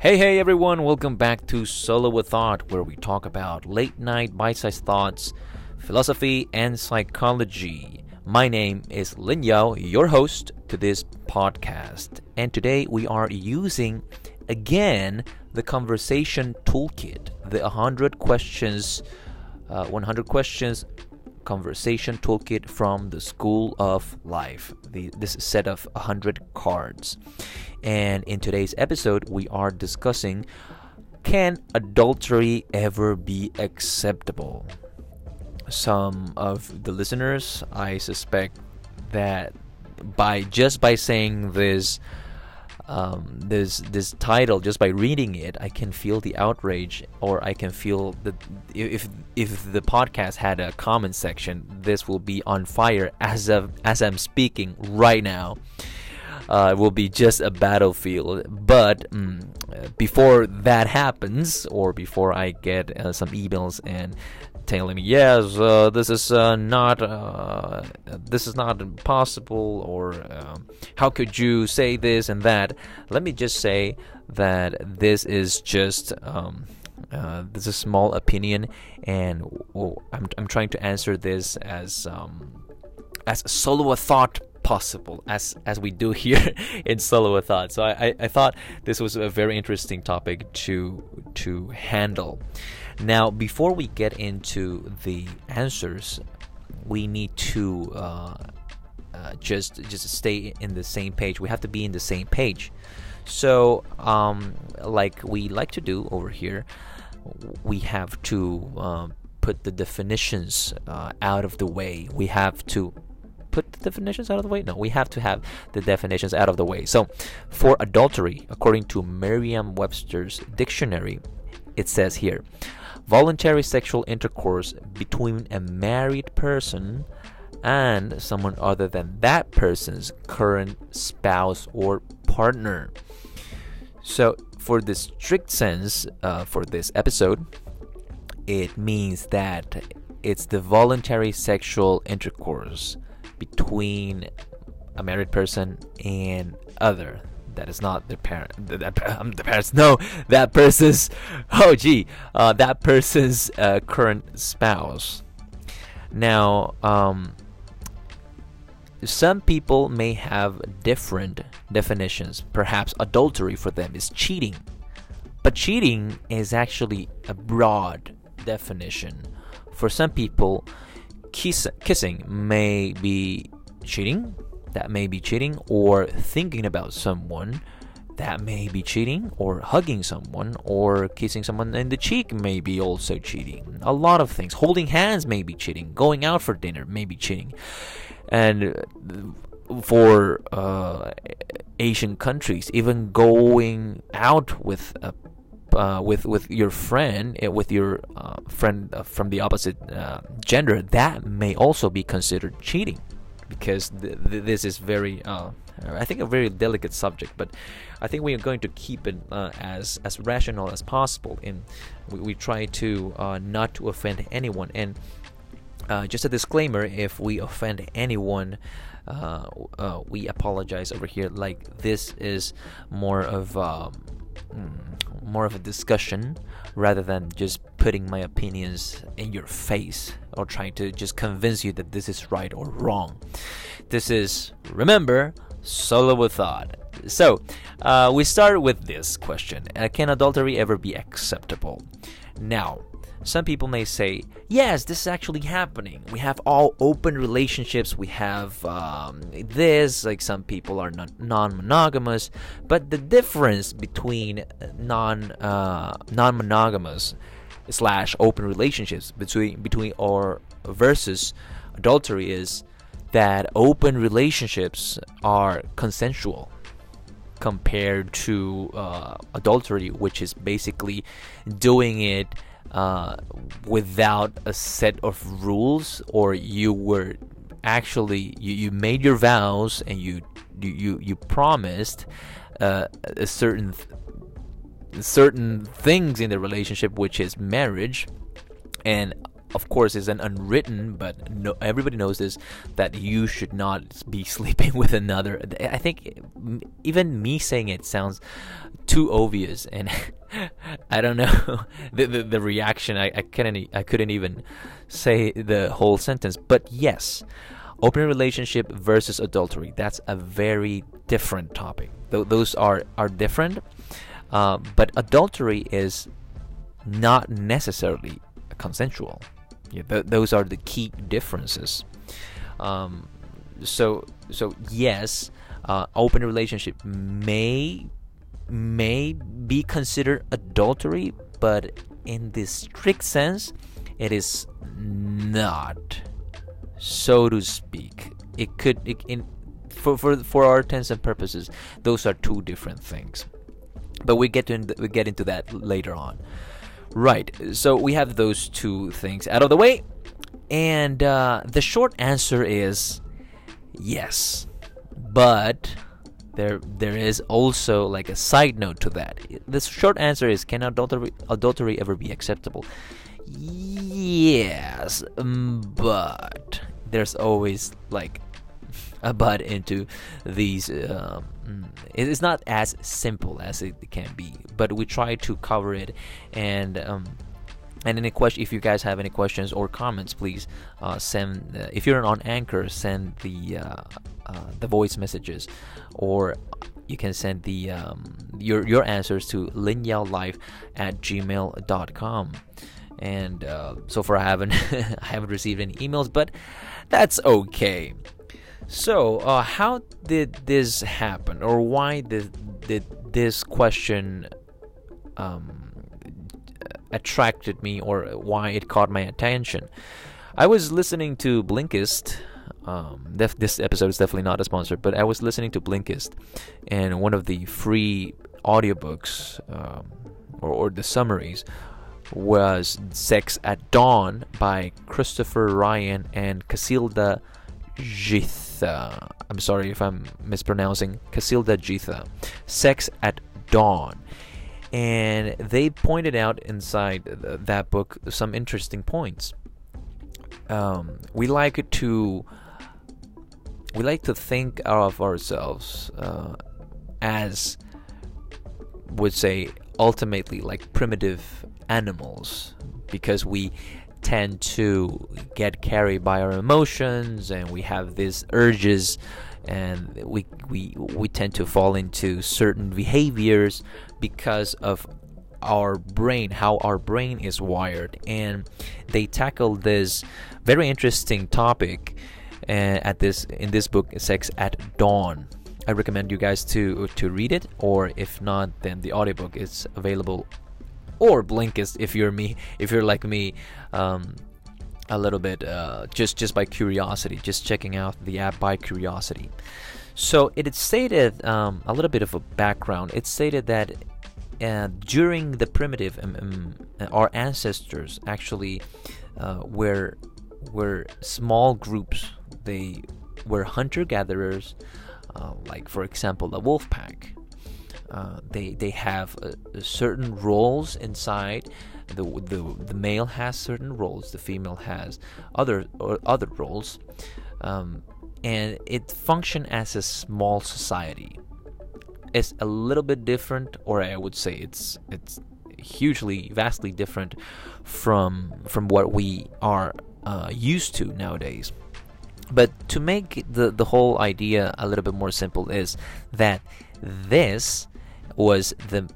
Hey, hey, everyone, welcome back to Solo with Thought, where we talk about late night bite sized thoughts, philosophy, and psychology. My name is Lin Yao, your host to this podcast, and today we are using again the conversation toolkit, the 100 questions, uh, 100 questions conversation toolkit from the School of Life, the, this set of 100 cards. And in today's episode, we are discussing can adultery ever be acceptable? Some of the listeners, I suspect that by just by saying this um, this this title just by reading it I can feel the outrage or I can feel that if if the podcast had a comment section this will be on fire as of as I'm speaking right now uh, it will be just a battlefield. But mm, before that happens, or before I get uh, some emails and telling me yes, uh, this is uh, not uh, this is not possible, or um, how could you say this and that? Let me just say that this is just. Um, uh, this is a small opinion, and well, I'm, I'm trying to answer this as um, as a solo thought possible as as we do here in solo a thought. So I, I thought this was a very interesting topic to to handle. Now before we get into the answers we need to uh, uh, just just stay in the same page. We have to be in the same page. So um, like we like to do over here we have to uh, put the definitions uh, out of the way. We have to put the definitions out of the way? No, we have to have the definitions out of the way. So, for adultery, according to Merriam Webster's dictionary, it says here voluntary sexual intercourse between a married person and someone other than that person's current spouse or partner. So, for the strict sense, uh, for this episode, it means that it's the voluntary sexual intercourse between a married person and other that is not the parent that um, the parents no that person's oh gee uh, that person's uh, current spouse. Now um, some people may have different definitions. Perhaps adultery for them is cheating. But cheating is actually a broad definition. For some people kiss, kissing may be cheating, that may be cheating, or thinking about someone, that may be cheating, or hugging someone, or kissing someone in the cheek may be also cheating. A lot of things. Holding hands may be cheating. Going out for dinner may be cheating. And for uh, Asian countries, even going out with a uh, with with your friend, uh, with your uh, friend uh, from the opposite uh, gender, that may also be considered cheating, because th- th- this is very, uh, I think, a very delicate subject. But I think we are going to keep it as as rational as possible, and we, we try to not to offend anyone. And just a disclaimer: if we offend anyone. we apologize over here. Like this is more of um, mm, more of a discussion rather than just putting my opinions in your face or trying to just convince you that this is right or wrong. This is, remember, solo with thought. So, uh, we start with this question uh, Can adultery ever be acceptable? Now, some people may say, yes, this is actually happening. We have all open relationships. We have um, this, like some people are non monogamous. But the difference between non uh, non monogamous slash open relationships between between or versus adultery is that open relationships are consensual compared to uh, adultery, which is basically doing it uh, without a set of rules, or you were actually you, you made your vows and you you you promised uh, a certain certain things in the relationship, which is marriage, and of course is an unwritten but no, everybody knows this that you should not be sleeping with another. I think even me saying it sounds too obvious and i don't know. The, the, the reaction I, I couldn't i couldn't even say the whole sentence. But yes open relationship versus adultery that's a very different topic. Th- those are are different uh, but adultery is not necessarily consensual yeah, th- those are the key differences. Um, so so yes, uh, open relationship may may be considered adultery, but in the strict sense, it is not, so to speak. It could it, in for for for our intents and purposes, those are two different things. But we get to we get into that later on. Right. So we have those two things out of the way. And uh, the short answer is yes. But there there is also like a side note to that. The short answer is can adultery adultery ever be acceptable? Yes, but there's always like a but into these. Um, it's not as simple as it can be, but we try to cover it. And um, and any question, if you guys have any questions or comments, please uh, send. Uh, if you're on Anchor, send the uh, uh the voice messages, or you can send the um, your your answers to linyaolife at gmail.com and uh, so far I haven't I haven't received any emails, but that's okay. So, uh, how did this happen, or why did, did this question um, attracted me, or why it caught my attention? I was listening to Blinkist. Um, def- this episode is definitely not a sponsor, but I was listening to Blinkist, and one of the free audiobooks um, or, or the summaries was Sex at Dawn by Christopher Ryan and Cacilda Jith. Githa. I'm sorry if I'm mispronouncing. Cacilda Jitha. Sex at Dawn. And they pointed out inside that book some interesting points. Um, we like to we like to think of ourselves uh, as would say ultimately like primitive animals because we tend to get carried by our emotions and we have these urges and we we we tend to fall into certain behaviors because of our brain how our brain is wired. And they tackle this very interesting topic uh, at this in this book sex at dawn. I recommend you guys to to read it or if not then the audiobook is available or Blinkist if you're me, if you're like me, um, a little bit uh, just just by curiosity, just checking out the app by curiosity. So it stated um, a little bit of a background. It stated that uh, during the primitive, um, um, our ancestors actually uh, were were small groups. They were hunter gatherers, uh, like for example, a wolf pack. Uh, they they have certain roles inside. The, the the male has certain roles. The female has other other roles, um, and it function as a small society. It's a little bit different, or I would say it's it's hugely vastly different from from what we are uh, used to nowadays. But to make the the whole idea a little bit more simple is that this was the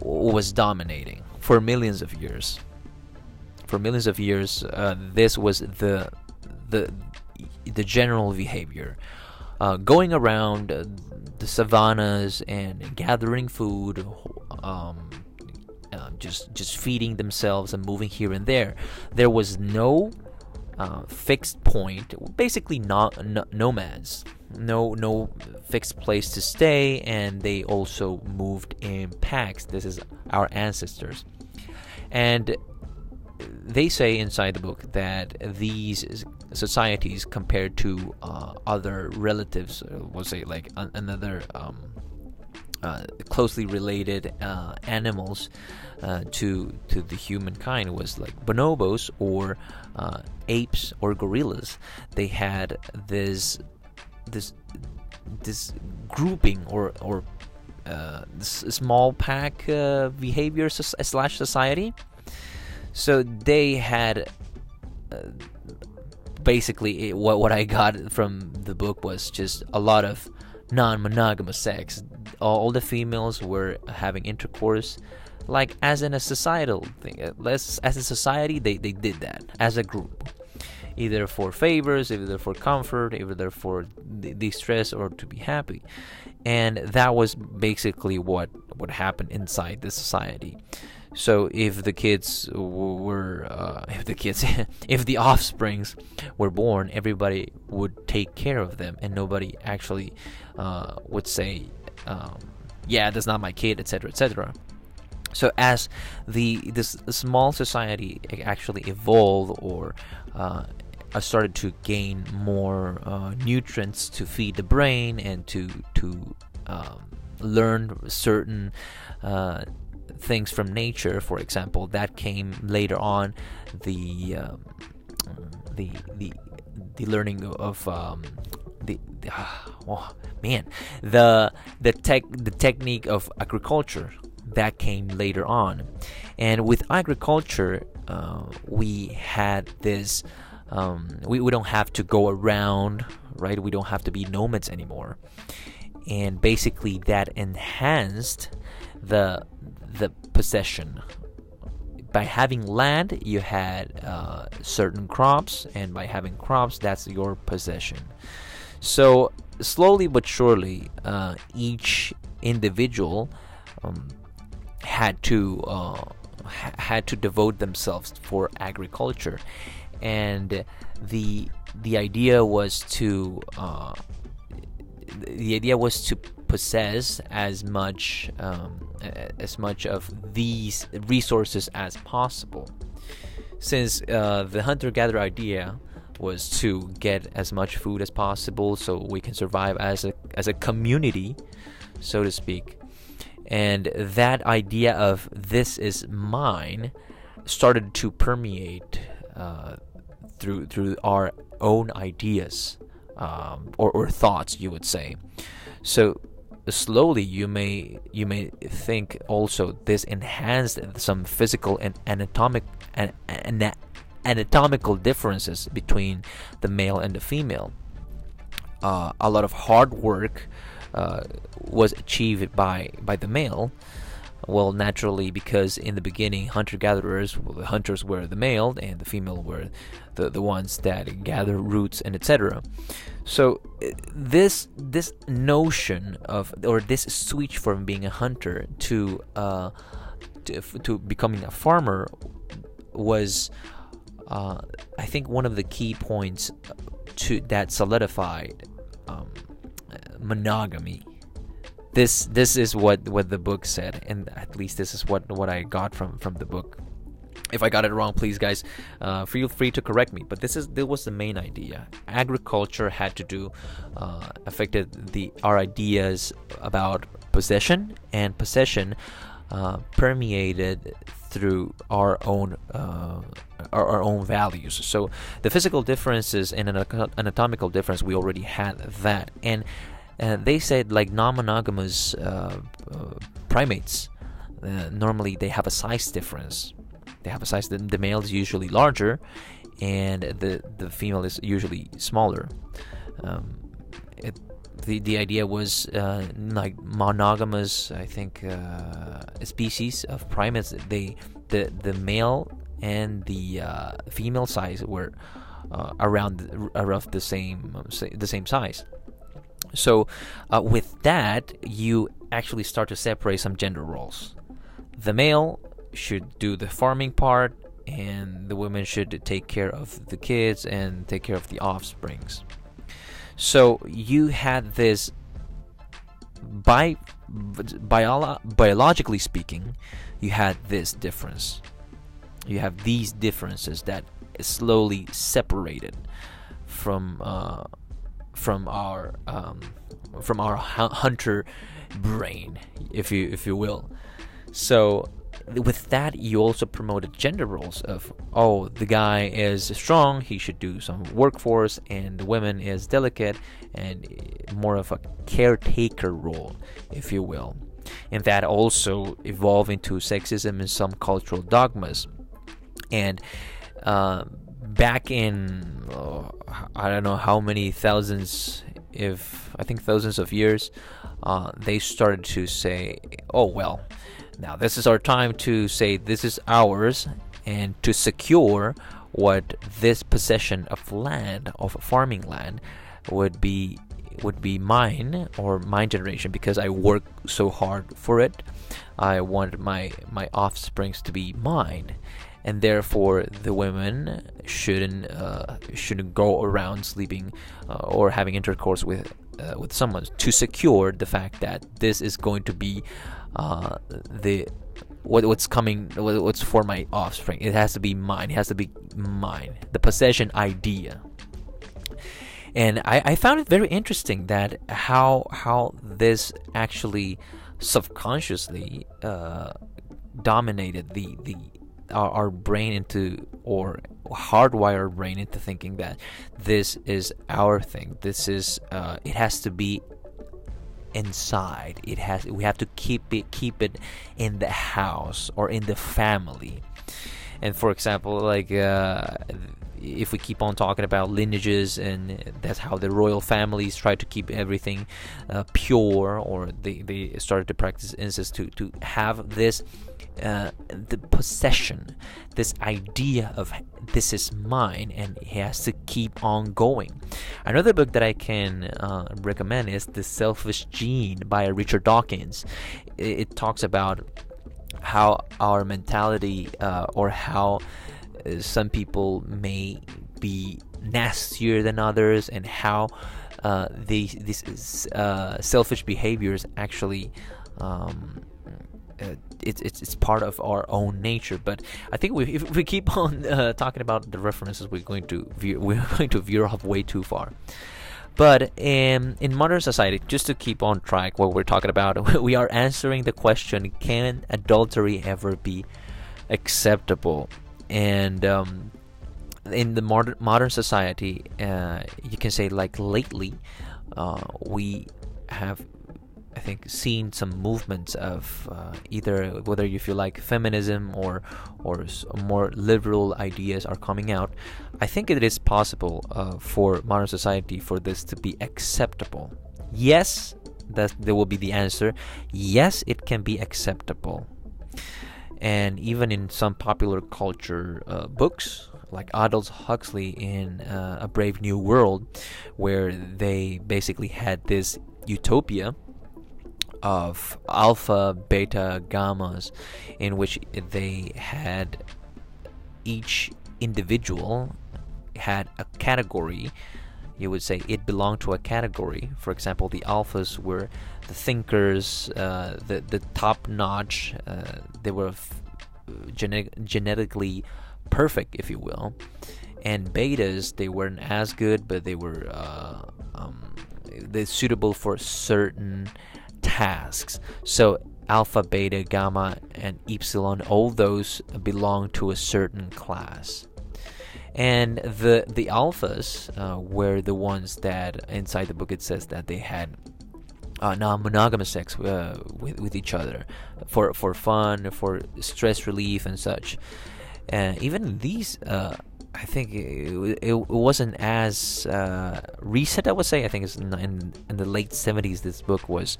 was dominating for millions of years. For millions of years, uh, this was the the the general behavior. Uh, going around uh, the savannas and gathering food, um, uh, just just feeding themselves and moving here and there. There was no uh, fixed point. Basically, not nomads no no fixed place to stay and they also moved in packs this is our ancestors and they say inside the book that these societies compared to uh, other relatives uh, we'll say like another um, uh, closely related uh, animals uh, to to the humankind was like bonobos or uh, apes or gorillas. They had this this this grouping or or uh, small pack uh, behavior slash society. So they had basically it, what what I got from the book was just a lot of non-monogamous sex. All the females were having intercourse, like as in a societal thing. As, as a society, they, they did that as a group, either for favors, either for comfort, either for distress or to be happy, and that was basically what what happened inside the society. So if the kids were, uh, if the kids, if the offsprings were born, everybody would take care of them, and nobody actually uh, would say, um, "Yeah, that's not my kid," etc., etc. So as the this small society actually evolved or uh, started to gain more uh, nutrients to feed the brain and to to um, learn certain uh, things from nature, for example, that came later on. The um, the the the learning of um, the, the oh, man the the tech the technique of agriculture that came later on, and with agriculture, uh, we had this. Um, we, we don't have to go around, right? We don't have to be nomads anymore. And basically, that enhanced the the possession. By having land, you had uh, certain crops, and by having crops, that's your possession. So, slowly but surely, uh, each individual um, had to uh, ha- had to devote themselves for agriculture, and the the idea was to uh, the idea was to possess as much um, as much of these resources as possible. Since uh, the hunter-gatherer idea was to get as much food as possible, so we can survive as a as a community, so to speak, and that idea of this is mine started to permeate uh, through through our own ideas um, or, or thoughts, you would say. So slowly you may you may think also this enhanced some physical and anatomic and, anatomical differences between the male and the female. Uh, a lot of hard work uh, was achieved by by the male. Well, naturally, because in the beginning, hunter-gatherers, well, the hunters were the male, and the female were the, the ones that gather roots and etc. So uh, this this notion of or this switch from being a hunter to uh, to, to becoming a farmer was uh, I think one of the key points to that solidified um, monogamy. This this is what what the book said, and at least this is what what I got from from the book if I got it wrong, please, guys, uh, feel free to correct me. But this is this was the main idea. Agriculture had to do uh, affected the our ideas about possession, and possession uh, permeated through our own uh, our, our, own values. So the physical differences and an anatomical difference, we already had that, and uh, they said like non-monogamous uh, primates. normally, they have a size difference they have a size. The, the male is usually larger, and the the female is usually smaller. Um, it, the the idea was uh, like monogamous. I think uh, species of primates. They the the male and the uh, female size were uh, around around the same the same size. So uh, with that, you actually start to separate some gender roles. The male should do the farming part and the women should take care of the kids and take care of the offsprings. So you had this by bio- biologically speaking, you had this difference. You have these differences that slowly separated from uh, from our um, from our hunter brain, if you if you will. So with that, you also promoted gender roles of oh, the guy is strong, he should do some workforce, and the woman is delicate and more of a caretaker role, if you will. And that also evolved into sexism and some cultural dogmas. And uh, back in oh, I don't know how many thousands, if I think thousands of years, uh, they started to say, oh well now, this is our time to say this is ours and to secure what this possession of land, of farming land, would be would be mine or my generation because I work so hard for it. I want my my offsprings to be mine, and therefore the women shouldn't uh, shouldn't go around sleeping uh, or having intercourse with uh, with someone to secure the fact that this is going to be uh, the what, what's coming what's for my offspring. It has to be mine. It has to be mine. The possession idea. And I, I found it very interesting that how how this actually subconsciously uh, dominated the the our, our brain into or hardwire our brain into thinking that this is our thing. This is uh, it has to be inside. It has we have to keep it keep it in the house or in the family. And for example like uh, if we keep on talking about lineages and that's how the royal families try to keep everything uh, pure or they, they started to practice incest to, to have this uh, the possession this idea of this is mine and he has to keep on going another book that i can uh, recommend is the selfish gene by richard dawkins it, it talks about how our mentality uh, or how some people may be nastier than others, and how uh, these these uh, selfish behaviors actually. Um, uh, it's, it's it's part of our own nature, but I think we, if we keep on uh, talking about the references, we're going to veer, we're going to veer off way too far. But in, in modern society, just to keep on track what we're talking about, we are answering the question: Can adultery ever be acceptable? and um, in the modern modern society, uh, you can say like lately, uh, we have I think seen some movements of uh, either whether you feel like feminism or or more liberal ideas are coming out. I think it is possible uh, for modern society for this to be acceptable. Yes, that there will be the answer. Yes, it can be acceptable and even in some popular culture uh, books like Aldous Huxley in uh, A Brave New World, where they basically had this utopia of alpha, beta, gammas, in which they had each individual had a category. You would say it belonged to a category. For example, the alphas were the thinkers, uh, the the top notch. Uh, they were f- genetically perfect, if you will. And betas, they weren't as good, but they were uh, um, they suitable for certain tasks. So alpha, beta, gamma, and epsilon, all those belong to a certain class. And the the alphas uh, were the ones that inside the book it says that they had uh, non-monogamous sex uh, with, with each other for for fun, for stress relief and such. And even these, uh, I think it, it, wasn't as uh, recent. I would say I think it's in, in, the late seventies. This book was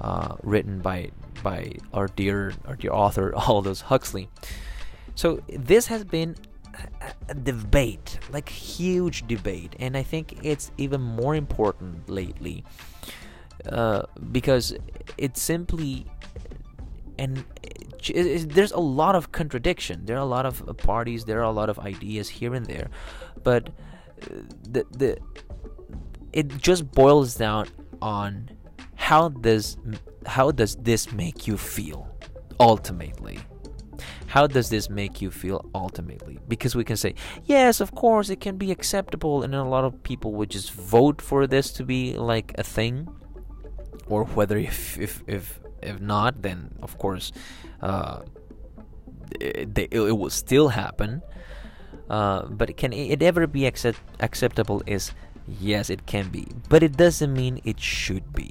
uh, written by by our dear our dear author Aldous Huxley. So this has been a debate, like huge debate, and I think it's even more important lately uh, because it's simply and it, there's a lot of contradiction. There are a lot of uh, parties. There are a lot of ideas here and there, but uh, the the it just boils down on how does how does this make you feel ultimately how does this make you feel ultimately because we can say yes of course it can be acceptable and a lot of people would just vote for this to be like a thing or whether if if if, if not, then of course uh, it, it, it will still happen. Uh, but can it ever be accept- acceptable? Is yes, it can be, but it doesn't mean it should be.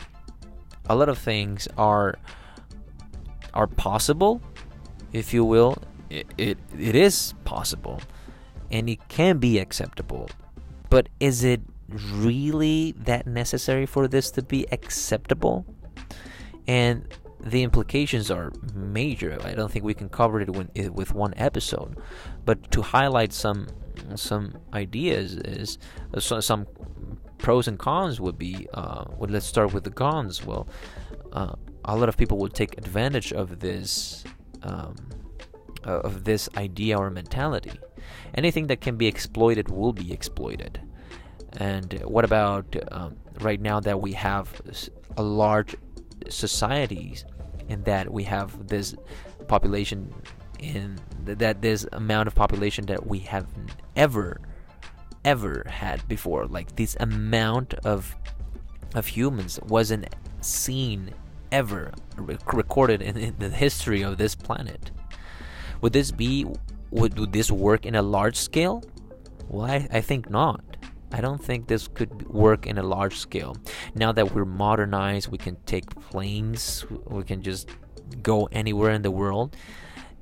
A lot of things are are possible, if you will. It, it, it is possible, and it can be acceptable. But is it really that necessary for this to be acceptable? And the implications are major. I don't think we can cover it with one episode, but to highlight some some ideas is uh, some pros and cons would be. Uh, well, let's start with the cons. Well, uh, a lot of people would take advantage of this um, of this idea or mentality. Anything that can be exploited will be exploited. And what about um, right now that we have a large societies and that we have this population in that this amount of population that we have ever ever had before. Like this amount of of humans wasn't seen ever recorded in, in, the history of this planet. Would this be would, would this work in a large scale? Well I, I think not I don't think this could work in a large scale. Now that we're modernized, we can take planes, we can just go anywhere in the world.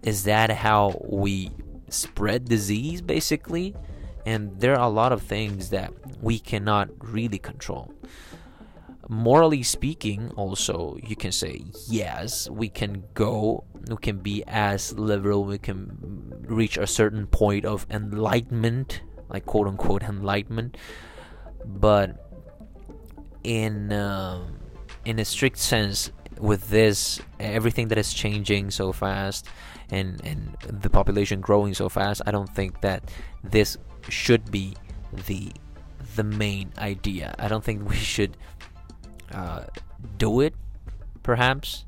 Is that how we spread disease basically? And there are a lot of things that we cannot really control. Morally speaking, also, you can say, yes, we can go, we can be as liberal, we can reach a certain point of enlightenment like quote unquote enlightenment. But in uh, in a strict sense with this everything that is changing so fast and and the population growing so fast i don't think that this should be the the main idea. I don't think we should uh, do it perhaps.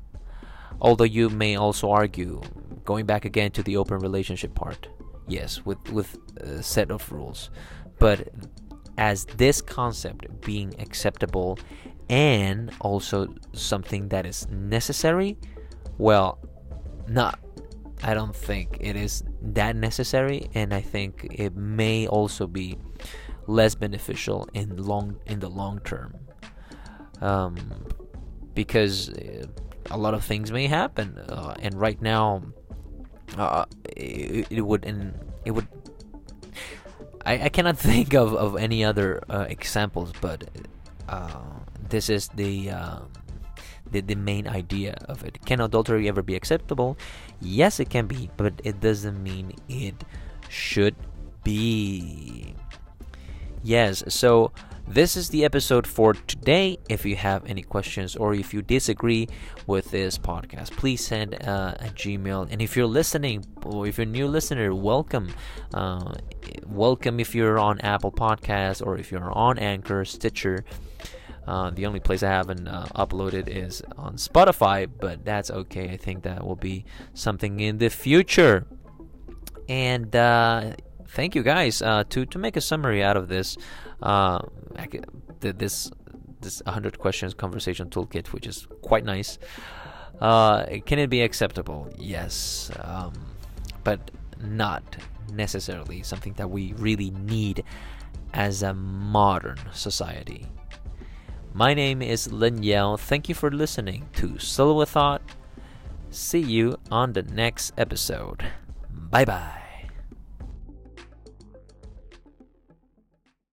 Although you may also argue going back again to the open relationship part yes with with a set of rules. But as this concept being acceptable and also something that is necessary well not i don't think it is that necessary. And i think it may also be less beneficial in long in the long term. Um, because uh, a lot of things may happen uh, and right now uh, it, it, would and it would I, I cannot think of, of any other uh, examples but uh, this is the, uh, the the main idea of it. Can adultery ever be acceptable? Yes it can be but it doesn't mean it should be. Yes so this is the episode for today. If you have any questions or if you disagree with this podcast, please send uh, a Gmail. And if you're listening, or if you're a new listener, welcome. Uh, welcome if you're on Apple Podcasts or if you're on Anchor, Stitcher. Uh, the only place I haven't uh, uploaded is on Spotify, but that's okay. I think that will be something in the future. And uh, thank you guys. Uh, to to make a summary out of this, uh, this this 100 questions conversation toolkit, which is quite nice. Uh, can it be acceptable? Yes, um, but not necessarily something that we really need as a modern society. My name is Lin Yao. Thank you for listening to Solo Thought. See you on the next episode. Bye bye.